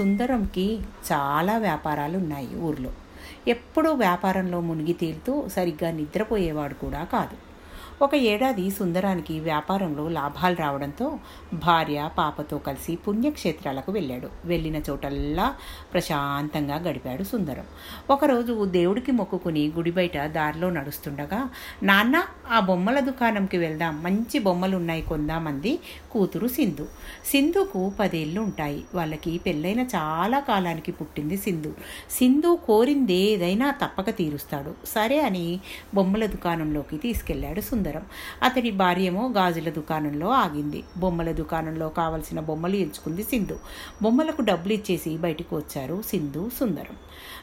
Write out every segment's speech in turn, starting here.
సుందరంకి చాలా వ్యాపారాలు ఉన్నాయి ఊర్లో. ఎప్పుడూ వ్యాపారంలో మునిగి తేలుతూ సరిగ్గా నిద్రపోయేవాడు కూడా కాదు. ఒక ఏడాది సుందరానికి వ్యాపారంలో లాభాలు రావడంతో భార్య పాపతో కలిసి పుణ్యక్షేత్రాలకు వెళ్ళాడు. వెళ్ళిన చోటల్లా ప్రశాంతంగా గడిపాడు సుందరం. ఒకరోజు దేవుడికి మొక్కుకుని గుడి బయట దారిలో నడుస్తుండగా నాన్న ఆ బొమ్మల దుకాణంకి వెళ్దాం. మంచి బొమ్మలు ఉన్నాయి కొందామంది కూతురు సింధు. సింధుకు పదేళ్ళు ఉంటాయి వాళ్ళకి పెళ్ళైన చాలా కాలానికి పుట్టింది సింధు. సింధు కోరింది ఏదైనా తప్పక తీరుస్తాడు. సరే అని బొమ్మల దుకాణంలోకి తీసుకెళ్ళాడు సుందరం. అతడి భార్యేమో గాజుల దుకాణంలో ఆగింది. బొమ్మల దుకాణంలో కావలసిన బొమ్మలు ఎంచుకుంది సింధు. బొమ్మలకు డబ్బులు ఇచ్చేసి బయటకు వచ్చారు సింధు సుందరం.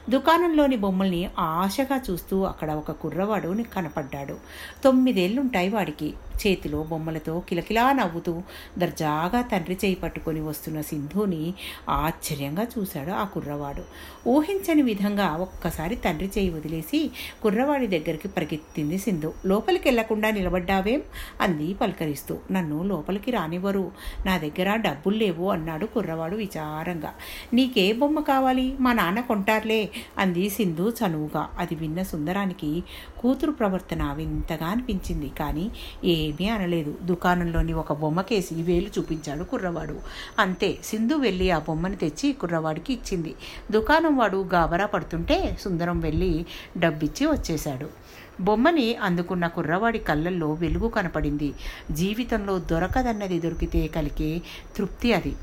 దుకాణంలోని బొమ్మల్ని ఆశగా చూస్తూ అక్కడ ఒక కుర్రవాడు కనపడ్డాడు. తొమ్మిదేళ్ళుంటాయి వాడికి. చేతిలో బొమ్మలతో కిలకిలా నవ్వుతూ దర్జాగా తండ్రి చేయి పట్టుకొని వస్తున్న సింధుని ఆశ్చర్యంగా చూశాడు ఆ కుర్రవాడు. ఊహించని విధంగా ఒక్కసారి తండ్రి చేయి వదిలేసి కుర్రవాడి దగ్గరికి పరిగెత్తింది సింధు. లోపలికి వెళ్ళకుండా నిలబడ్డావేం? అంది పలకరిస్తూ. నన్ను లోపలికి రానివ్వరు. నా దగ్గర డబ్బులు లేవు అన్నాడు కుర్రవాడు విచారంగా. నీకే బొమ్మ కావాలి? మా నాన్న కొంటారులే అంది సింధు చనువుగా. అది విన్న సుందరానికి కూతురు ప్రవర్తన వింతగా అనిపించింది. కానీ ఏమీ అనలేదు. దుకాణంలోని ఒక బొమ్మకేసి వేలు చూపించాడు కుర్రవాడు. అంతే సింధు వెళ్ళి ఆ బొమ్మను తెచ్చి కుర్రవాడికి ఇచ్చింది. దుకాణం వాడు గాబరా పడుతుంటే సుందరం వెళ్ళి డబ్బిచ్చి వచ్చేశాడు. బొమ్మని అందుకున్న కుర్రవాడి కళ్ళల్లో వెలుగు కనపడింది. జీవితంలో దొరకదన్నది దొరికితే కలిగే తృప్తి అది.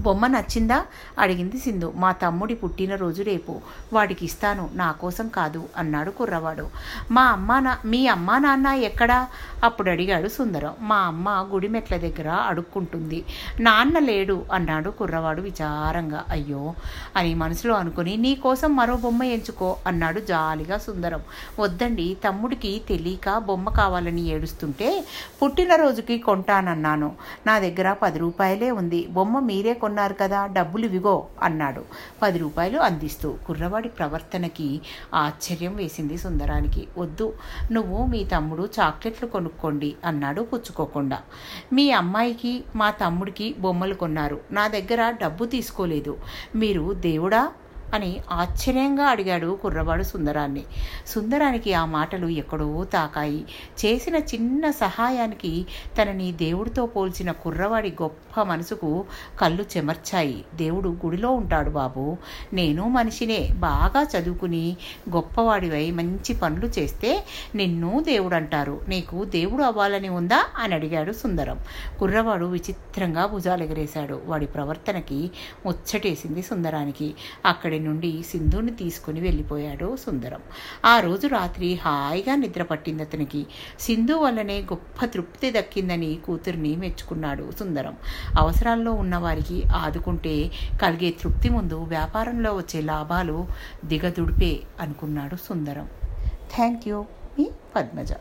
బొమ్మ నచ్చిందా? అడిగింది సింధు. మా తమ్ముడి పుట్టినరోజు రేపు. వాడికి ఇస్తాను నా కోసం కాదు అన్నాడు కుర్రవాడు. మా అమ్మ నా మీ అమ్మా నాన్న ఎక్కడా? అప్పుడు అడిగాడు సుందరం. మా అమ్మ గుడి మెట్ల దగ్గర అడుక్కుంటుంది. నాన్న లేడు అన్నాడు కుర్రవాడు విచారంగా. అయ్యో అని మనసులో అనుకుని నీ కోసం మరో బొమ్మ ఎంచుకో అన్నాడు జాలిగా సుందరం. వద్దండి తమ్ముడికి తెలియక బొమ్మ కావాలని ఏడుస్తుంటే పుట్టినరోజుకి కొంటానన్నాను. నా దగ్గర పది రూపాయలే ఉంది. బొమ్మ మీరే కొన్నారు కదా డబ్బులు ఇవిగో అన్నాడు. పది రూపాయలు అందిస్తూ కుర్రవాడి ప్రవర్తనకి ఆశ్చర్యం వేసింది సుందరానికి. వద్దు నువ్వు మీ తమ్ముడు చాక్లెట్లు కొనుక్కోండి అన్నాడు పుచ్చుకోకుండా. మీ అమ్మాయికి మా తమ్ముడికి బొమ్మలు కొన్నారు. నా దగ్గర డబ్బు తీసుకోలేదు. మీరు దేవుడా? అని ఆశ్చర్యంగా అడిగాడు కుర్రవాడు సుందరాన్ని. సుందరానికి ఆ మాటలు ఎక్కడో తాకాయి. చేసిన చిన్న సహాయానికి తనని దేవుడితో పోల్చిన కుర్రవాడి గొప్ప మనసుకు కళ్ళు చెమర్చాయి. దేవుడు గుడిలో ఉంటాడు బాబు. నేను మనిషినే. బాగా చదువుకుని గొప్పవాడివై మంచి పనులు చేస్తే నిన్ను దేవుడు అంటారు నీకు దేవుడు అవ్వాలని ఉందా? అని అడిగాడు సుందరం. కుర్రవాడు విచిత్రంగా భుజాలు ఎగరేశాడు వాడి ప్రవర్తనకి ముచ్చటేసింది సుందరానికి. అక్కడి నుండి సింధుని తీసుకుని వెళ్ళిపోయాడు సుందరం. ఆ రోజు రాత్రి హాయిగా నిద్ర పట్టింది అతనికి. సింధు వల్లనే గొప్ప తృప్తి దక్కిందని కూతురిని మెచ్చుకున్నాడు సుందరం. అవసరాల్లో ఉన్నవారికి ఆదుకుంటే కలిగే తృప్తి ముందు వ్యాపారంలో వచ్చే లాభాలు దిగదుడిపే అనుకున్నాడు సుందరం. థ్యాంక్ యూ మీ పద్మజ.